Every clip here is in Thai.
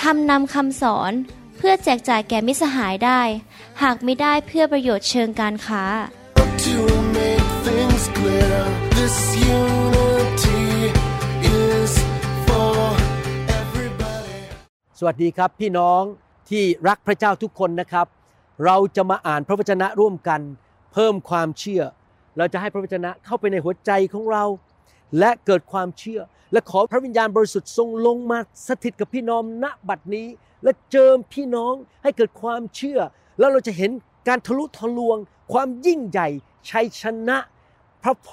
ทำนำคำสอนเพื่อแจกจ่ายแก่มิสหายได้ หากไม่ได้เพื่อประโยชน์เชิงการค้า To make things clear, this unity is for everybody. สวัสดีครับพี่น้องที่รักพระเจ้าทุกคนนะครับ เราจะมาอ่านพระวจนะร่วมกัน เพิ่มความเชื่อ เราจะให้พระวจนะเข้าไปในหัวใจของเรา และเกิดความเชื่อ และขอพระวิญญาณบริสุทธิ์ทรงลงมาสถิตกับพี่น้องณบัดนี้ และเจิมพี่น้องให้เกิดความเชื่อ แล้วเราจะเห็นการทะลุทะลวง ความยิ่งใหญ่ชัยชนะ พระพ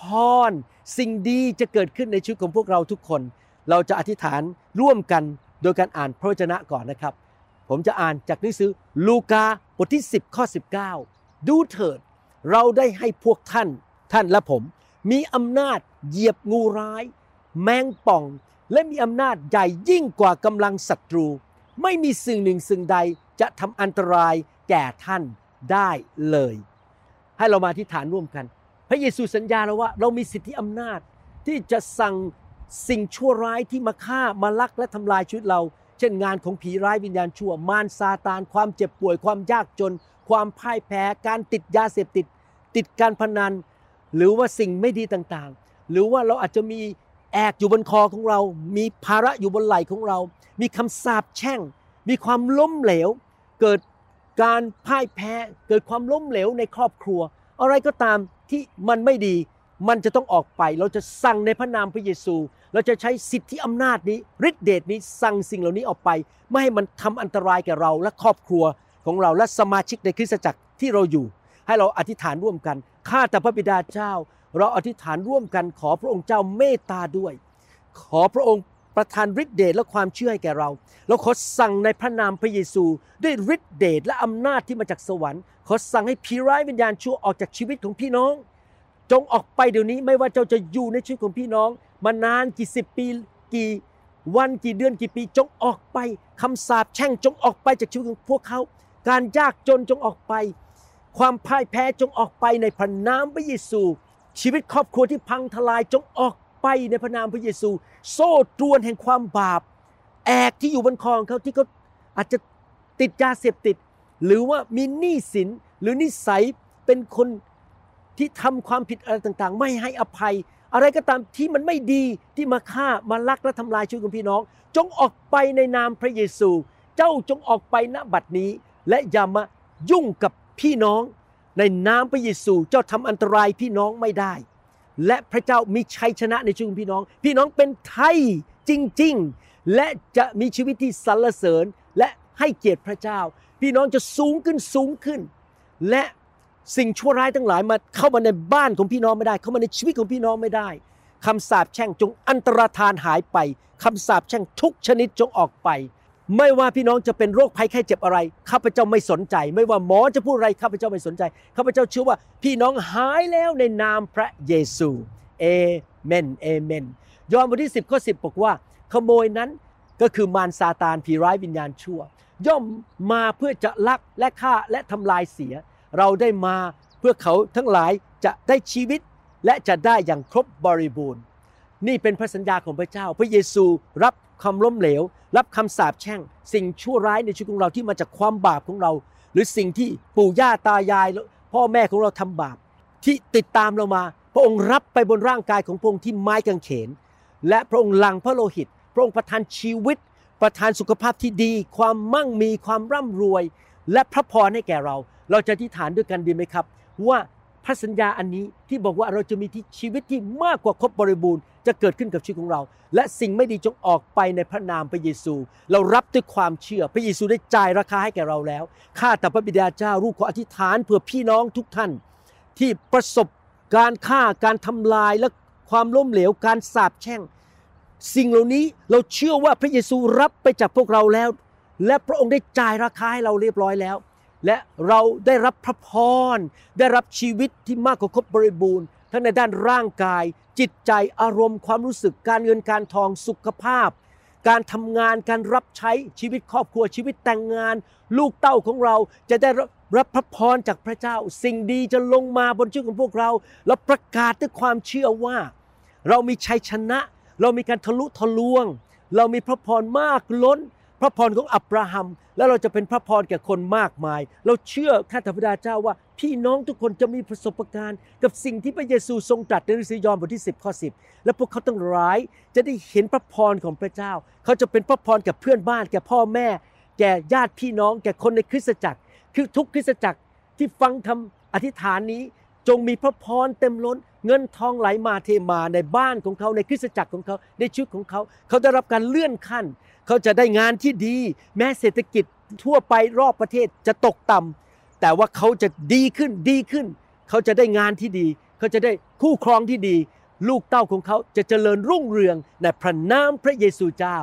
รสิ่งดีจะเกิดขึ้นในชีวิตของพวกเราทุกคน เราจะอธิษฐานร่วมกันโดยการอ่านพระวจนะก่อนนะครับ ผมจะอ่านจากหนังสือลูกาบทที่ 10ข้อ19 ดูเถิด เราได้ให้พวกท่านท่านและผม มีอำนาจเหยียบงูร้าย แมงป่อง และมีอำนาจใหญ่ยิ่งกว่ากำลังศัตรู ไม่มีสิ่งหนึ่งสิ่งใดจะทำอันตรายแก่ท่านได้เลย ให้เรามาที่ฐานร่วมกัน พระเยซูสัญญาเราว่า เรามีสิทธิอำนาจที่จะสั่งสิ่งชั่วร้ายที่มาฆ่ามาลักและทำลายชีวิตเรา เช่นงานของผีร้ายวิญญาณชั่ว มารซาตาน ความเจ็บป่วย ความยากจน ความพ่ายแพ้ การติดยาเสพติด ติดการพนัน หรือว่าสิ่งไม่ดีต่างๆ หรือว่าเราอาจจะมีแอกอยู่บนคอของเรา มีภาระอยู่บนไหล่ของเรา มีคำสาปแช่ง มีความล้มเหลว เกิดการพ่ายแพ้ เกิดความล้มเหลวในครอบครัว อะไรก็ตามที่มันไม่ดี มันจะต้องออกไป เราจะสั่งในพระนามพระเยซู เราจะใช้สิทธิอำนาจนี้ฤทธิเดชนี้สั่งสิ่งเหล่านี้ออกไป ไม่ให้มันทำอันตรายแก่เราและครอบครัวของเราและสมาชิกในคริสตจักรที่เราอยู่ ให้เราอธิษฐานร่วมกัน ข้าแต่พระบิดาเจ้า เราอธิษฐานร่วมกันขอพระองค์เจ้าเมตตาด้วย ขอพระองค์ประทานฤทธิเดชและความเชื่อให้แก่เรา เราขอสั่งในพระนามพระเยซู ด้วยฤทธิเดชและอำนาจที่มาจากสวรรค์ ขอสั่งให้ผีร้ายวิญญาณชั่วออกจากชีวิตของพี่น้อง จงออกไปเดี๋ยวนี้ไม่ว่าเจ้าจะอยู่ในชีวิตของพี่น้อง มานานกี่สิบปีกี่วันกี่เดือนกี่ปีจงออกไปคำสาปแช่งจงออกไปจากชีวิตของพวกเขา การยากจนจงออกไป ความพ่ายแพ้จงออกไปในพระนามพระเยซู ชีวิตครอบครัวที่พังทลายจงออกไปในพระนามพระเยซู โซ่ตรวนแห่งความบาป แอกที่อยู่บนคอของเขาที่เขาอาจจะติดยาเสพติด หรือว่ามีหนี้สินหรือนิสัยเป็นคนที่ทำความผิดอะไรต่างๆ ไม่ให้อภัย อะไรก็ตามที่มันไม่ดีที่มาฆ่ามาลักและทำลายชีวิตของพี่น้อง จงออกไปในนามพระเยซู เจ้าจงออกไปณบัดนี้ และอย่ามายุ่งกับ พี่น้องในนามพระเยซูเจ้าทำอันตรายพี่น้องไม่ได้ และพระเจ้ามีชัยชนะในชีวิตพี่น้อง พี่น้องเป็นไทยจริง ๆ และจะมีชีวิตที่สรรเสริญและให้เกียรติพระเจ้า พี่น้องจะสูงขึ้นสูงขึ้น และสิ่งชั่วร้ายทั้งหลายมาเข้ามาในบ้านของพี่น้องไม่ได้ เข้ามาในชีวิตของพี่น้องไม่ได้คำสาปแช่งจงอันตรธานหายไปคำสาปแช่งทุกชนิดจงออกไป ไม่ว่าพี่น้องจะเป็นโรคภัยไข้เจ็บอะไรข้าพเจ้าไม่สนใจ ไม่ว่าหมอจะพูดอะไรข้าพเจ้าไม่สนใจข้าพเจ้าเชื่อว่าพี่น้องหายแล้วในนามพระเยซูเอเมนเอเมนยอห์นบทที่ 10ข้อ10 บอกว่า ขโมยนั้นก็คือมารซาตานผีร้ายวิญญาณชั่ว ย่อมมาเพื่อจะลักและฆ่าและทำลายเสีย เราได้มาเพื่อเขาทั้งหลายจะได้ชีวิตและจะได้อย่างครบบริบูรณ์ นี่เป็นพระสัญญาของพระเจ้า พระเยซูรับ ความล้มเหลว รับคำสาปแช่ง สิ่งชั่วร้ายในชีวิตของเราที่มาจากความบาปของเรา หรือสิ่งที่ปู่ย่าตายายพ่อแม่ของเราทำบาป ที่ติดตามเรามา พระองค์รับไปบนร่างกายของพระองค์ที่ไม้กางเขน และพระองค์หลังพระโลหิต พระองค์ประทานชีวิต ประทานสุขภาพที่ดี ความมั่งมีความร่ำรวย และพระพรให้แก่เรา เราจะอธิษฐานด้วยกันดีไหมครับ ว่า พระสัญญาอันนี้ที่บอกว่าเราจะมีที่ชีวิตที่มากกว่าครบบริบูรณ์จะเกิดขึ้นกับชีวิตของเรา และสิ่งไม่ดีจงออกไปในพระนามพระเยซู เรารับด้วยความเชื่อ พระเยซูได้จ่ายราคาให้แก่เราแล้วข้าแต่พระบิดาเจ้าลูกขออธิษฐานเพื่อพี่น้องทุกท่าน ที่ประสบการฆ่าการทำลายและความล้มเหลวการสาปแช่ง สิ่งเหล่านี้เราเชื่อว่าพระเยซูรับไปจากพวกเราแล้ว และพระองค์ได้จ่ายราคาให้เราเรียบร้อยแล้ว และเราได้รับพระพรได้รับชีวิตที่มากกว่าครบบริบูรณ์ ทั้งในด้านร่างกาย จิตใจอารมณ์ ความรู้สึกการเงินการทองสุขภาพ การทำงานการรับใช้ชีวิตครอบครัวชีวิตแต่งงาน ลูกเต้าของเราจะได้รับพระพรจากพระเจ้า สิ่งดีจะลงมาบนชีวิตของพวกเราและประกาศด้วยความเชื่อว่า เรามีชัยชนะ เรามีการทะลุทะลวง เรามีพระพรมากล้น ระพรของอับราฮัม แล้วเราจะเป็นพระพรแก่คนมากมาย เราเชื่อข้าแต่พระเจ้าว่า พี่น้องทุกคนจะมีประสบการณ์ กับสิ่งที่พระเยซูทรงตรัสในหนังสือยอห์นบทที่ 10ข้อ10 และพวกเขาทั้งหลายจะได้เห็นพระพรของพระเจ้า เขาจะเป็นพระพรแก่เพื่อนบ้านแก่พ่อแม่ แก่ญาติพี่น้องแก่คนในคริสตจักร คือทุกคริสตจักรที่ฟังคำอธิษฐานนี้ จงมีพระพรเต็มล้น เงินทองไหลมาเทมาในบ้านของเขาในคริสตจักรของเขาในชีวิตของเขา เขาได้รับการเลื่อนขั้น เขาจะได้งานที่ดี แม้เศรษฐกิจทั่วไปรอบประเทศจะตกต่ำแต่ว่าเขาจะดีขึ้นดีขึ้น เขาจะได้งานที่ดี เขาจะได้คู่ครองที่ดี ลูกเต้าของเขาจะเจริญรุ่งเรืองในพระนามพระเยซูเจ้า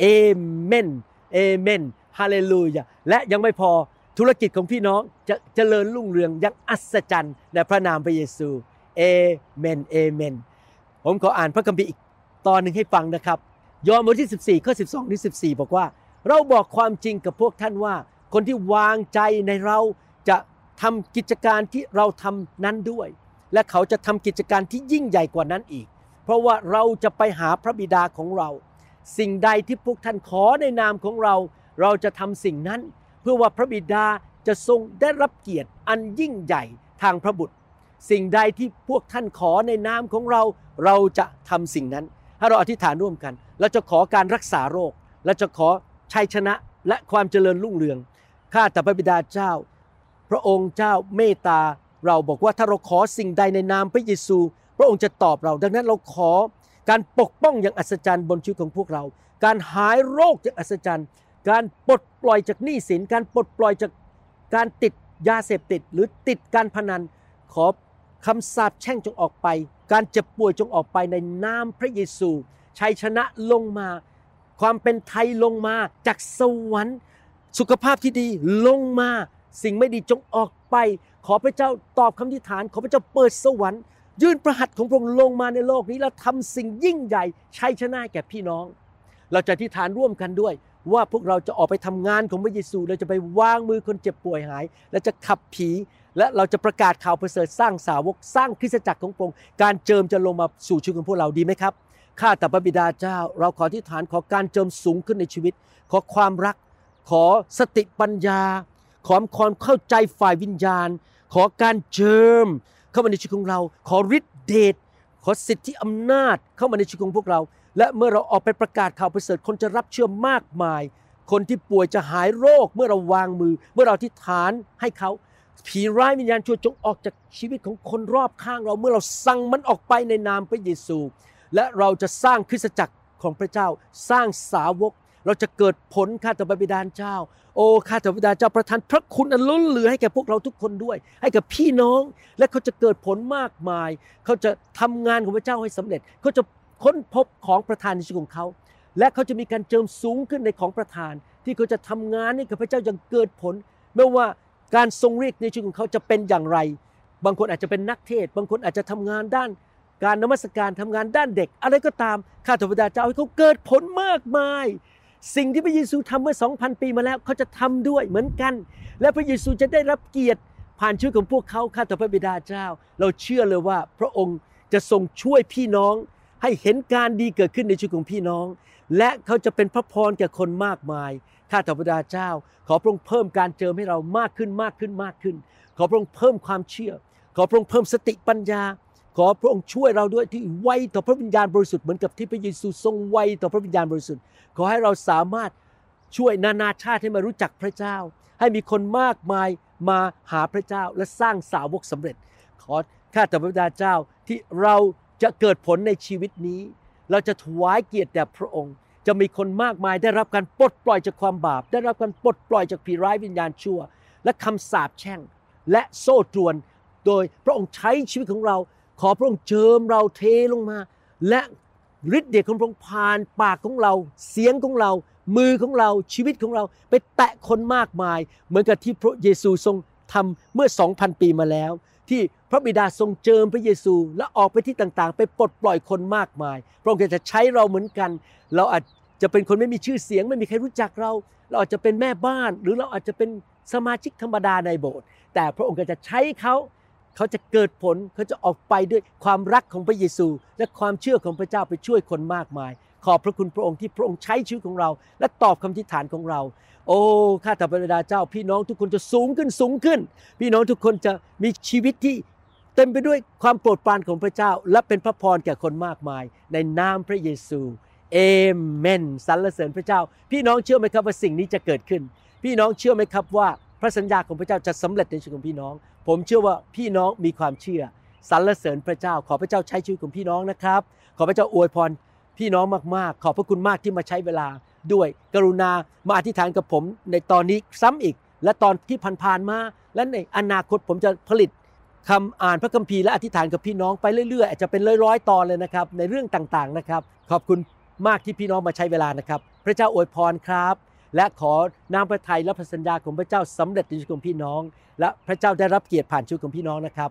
เอเมนเอเมนฮาเลลูยาและยังไม่พอ ธุรกิจของพี่น้องจะเจริญรุ่งเรืองอย่างอัศจรรย์ในพระนามพระเยซูเอเมนเอเมนผมขออ่านพระคัมภีร์อีกตอนหนึ่งให้ฟังนะครับ ยอห์นบทที่ 14ข้อ12ถึง14 บอกว่า เราบอกความจริงกับพวกท่านว่า คนที่วางใจในเราจะทำกิจการที่เราทำนั้นด้วย และเขาจะทำกิจการที่ยิ่งใหญ่กว่านั้นอีก เพราะว่าเราจะไปหาพระบิดาของเรา สิ่งใดที่พวกท่านขอในนามของเรา เราจะทำสิ่งนั้น เพื่อว่าพระบิดาจะทรงได้รับเกียรติอันยิ่งใหญ่ทางพระบุตร สิ่งใดที่พวกท่านขอในนามของเราเราจะทำสิ่งนั้น ถ้าเราอธิษฐานร่วมกันเราจะขอการรักษาโรคเราจะขอชัยชนะและความเจริญรุ่งเรืองข้าแต่พระบิดาเจ้า พระองค์เจ้าเมตตาเราบอกว่าถ้าเราขอสิ่งใดในนามพระเยซู พระองค์จะตอบเรา ดังนั้นเราขอการปกป้องอย่างอัศจรรย์บนชีวิตของพวกเรา การหายโรคอย่างอัศจรรย์ การปลดปล่อยจากหนี้สิน การปลดปล่อยจากการติดยาเสพติด หรือติดการพนัน ขอคำสาปแช่งจงออกไป การเจ็บป่วยจงออกไปในนามพระเยซู ชัยชนะลงมา ความเป็นไทยลงมาจากสวรรค์ สุขภาพที่ดีลงมา สิ่งไม่ดีจงออกไป ขอพระเจ้าตอบคำทิฐาน ขอพระเจ้าเปิดสวรรค์ ยื่นประหัตของพระองค์ลงมาในโลกนี้ แล้วทำสิ่งยิ่งใหญ่ชัยชนะแก่พี่น้อง เราจะอธิฐานร่วมกันด้วย ว่าพวกเราจะออกไปทำงานของพระเยซู เราจะไปวางมือคนเจ็บป่วยหาย และจะขับผี และเราจะประกาศข่าวประเสริฐสร้างสาวกสร้างคริสตจักรของพระองค์การเจิมจะลงมาสู่ชีวิตของพวกเราดีไหมครับข้าแต่พระบิดาเจ้า เราขอที่ฐานขอการเจิมสูงขึ้นในชีวิต ขอความรัก ขอสติปัญญา ขอความเข้าใจฝ่ายวิญญาณ ขอการเจิม เข้ามาในชีวิตของเรา ขอฤทธิเดชขอสิทธิอำนาจเข้ามาในชีวิตของพวกเรา และเมื่อเราออกไปประกาศข่าวประเสริฐคนจะรับเชื่อมากมาย คนที่ป่วยจะหายโรคเมื่อเราวางมือ เมื่อเราที่ฐานให้เขาผีร้ายวิญญาณชั่วจงออกจากชีวิตของคนรอบข้างเราเมื่อเราสั่งมันออกไปในนามพระเยซู และเราจะสร้างคริสตจักรของพระเจ้า สร้างสาวก เราจะเกิดผลข้าแต่พระบิดาเจ้า โอ้ข้าแต่พระบิดาเจ้าประทานพระคุณอันล้นเหลือให้แก่พวกเราทุกคนด้วย ให้กับพี่น้องและเขาจะเกิดผลมากมาย เขาจะทำงานของพระเจ้าให้สำเร็จเขาจะ ค้นพบของประทานในชีวิตของเขา และเขาจะมีการเจิมสูงขึ้นในของประทาน ที่เขาจะทำงานให้กับพระเจ้าอย่างเกิดผล ไม่ว่าการทรงเรียกในชีวิตของเขาจะเป็นอย่างไร บางคนอาจจะเป็นนักเทศ บางคนอาจจะทำงานด้าน การนมัสการทำงานด้านเด็ก อะไรก็ตามข้าแต่พระบิดาเจ้าให้เขาเกิดผลมากมาย สิ่งที่พระเยซูทำเมื่อ 2,000 ปีมาแล้วเขาจะทำด้วยเหมือนกัน และพระเยซูจะได้รับเกียรติผ่านชีวิตของพวกเขาข้าแต่พระบิดาเจ้า เราเชื่อเลยว่าพระองค์จะทรงช่วยพี่น้อง ให้เห็นการดีเกิดขึ้นในชีวิตของพี่น้อง และเขาจะเป็นพระพรแก่คนมากมาย ข้าแต่พระบิดาเจ้า ขอพระองค์เพิ่มการเจิมให้เรามากขึ้นมากขึ้นมากขึ้น ขอพระองค์เพิ่มความเชื่อ ขอพระองค์เพิ่มสติปัญญา ขอพระองค์ช่วยเราด้วยที่ไวต่อพระวิญญาณบริสุทธิ์เหมือนกับที่พระเยซูทรงไวต่อพระวิญญาณบริสุทธิ์ ขอให้เราสามารถช่วยนานาชาติให้มารู้จักพระเจ้า ให้มีคนมากมายมาหาพระเจ้าและสร้างสาวกสำเร็จ ขอข้าแต่พระบิดาเจ้าที่เรา จะเกิดผลในชีวิตนี้ เราจะถวายเกียรติแด่พระองค์ จะมีคนมากมายได้รับการปลดปล่อยจากความบาป ได้รับการปลดปล่อยจากผีร้ายวิญญาณชั่ว และคำสาปแช่ง และโซ่ตรวน โดยพระองค์ใช้ชีวิตของเรา ขอพระองค์เจิมเราเทลงมา และฤทธิ์เดชของพระองค์ผ่านปากของเรา เสียงของเรา มือของเราชีวิตของเราไปแตะคนมากมาย เหมือนกับที่พระเยซูทรงทำเมื่อ2,000ปีมาแล้ว ที่พระบิดาทรงเจิมพระเยซู และออกไปที่ต่างๆ ไปปลดปล่อยคนมากมาย พระองค์จะใช้เราเหมือนกัน เราอาจจะเป็นคนไม่มีชื่อเสียง ไม่มีใครรู้จักเรา เราอาจจะเป็นแม่บ้าน หรือเราอาจจะเป็นสมาชิกธรรมดาในโบสถ์แต่พระองค์ก็จะใช้เขาเขาจะเกิดผลเขาจะออกไปด้วยความรักของพระเยซู และความเชื่อของพระเจ้าไปช่วยคนมากมาย ขอบพระคุณพระองค์ที่พระองค์ใช้ชีวิตของเรา และตอบคำทิฏฐานของเรา โอ้ข้าแต่พระบิดาเจ้า พี่น้องทุกคนจะสูงขึ้นสูงขึ้น พี่น้องทุกคนจะมีชีวิตที่เต็มไปด้วยความโปรดปรานของพระเจ้า และเป็นพระพรแก่คนมากมาย ในนามพระเยซูเอเมนสรรเสริญพระเจ้า พี่น้องเชื่อไหมครับว่าสิ่งนี้จะเกิดขึ้น พี่น้องเชื่อไหมครับว่าพระสัญญาของพระเจ้าจะสำเร็จในชีวิตของพี่น้อง ผมเชื่อว่าพี่น้องมีความเชื่อสรรเสริญพระเจ้า ขอพระเจ้าใช้ชีวิตของพี่น้องนะครับ ขอพระเจ้าอวยพร พี่น้องมากๆ ขอบพระคุณมากที่มาใช้เวลาด้วย กรุณามาอธิษฐานกับผมในตอนนี้ซ้ำอีก และตอนที่ผ่านๆมาและในอนาคตผมจะผลิตคำอ่านพระคัมภีร์และอธิษฐานกับพี่น้องไปเรื่อยๆอาจจะเป็นร้อยๆตอนเลยนะครับ ในเรื่องต่างๆนะครับ ขอบคุณมากที่พี่น้องมาใช้เวลานะครับ พระเจ้าอวยพรครับ และขอนามพระทัยและพระสัญญาของพระเจ้าสำเร็จในชีวิตของพี่น้อง และพระเจ้าได้รับเกียรติผ่านชีวิตของพี่น้องนะครับ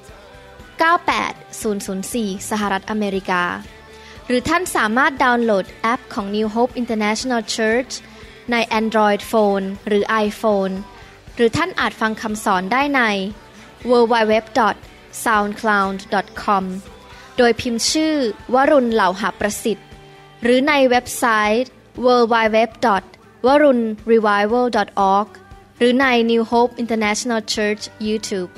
98004 สหรัฐอเมริกา หรือท่านสามารถดาวน์โหลดแอปของ New Hope International Church ใน Android Phone หรือ iPhone หรือท่านอาจฟังคำสอนได้ใน www.soundcloud.com โดยพิมพ์ชื่อวรุณเหล่าหาประสิทธิ์ หรือในเว็บไซต์ www.warunrevival.org หรือใน New Hope International Church YouTube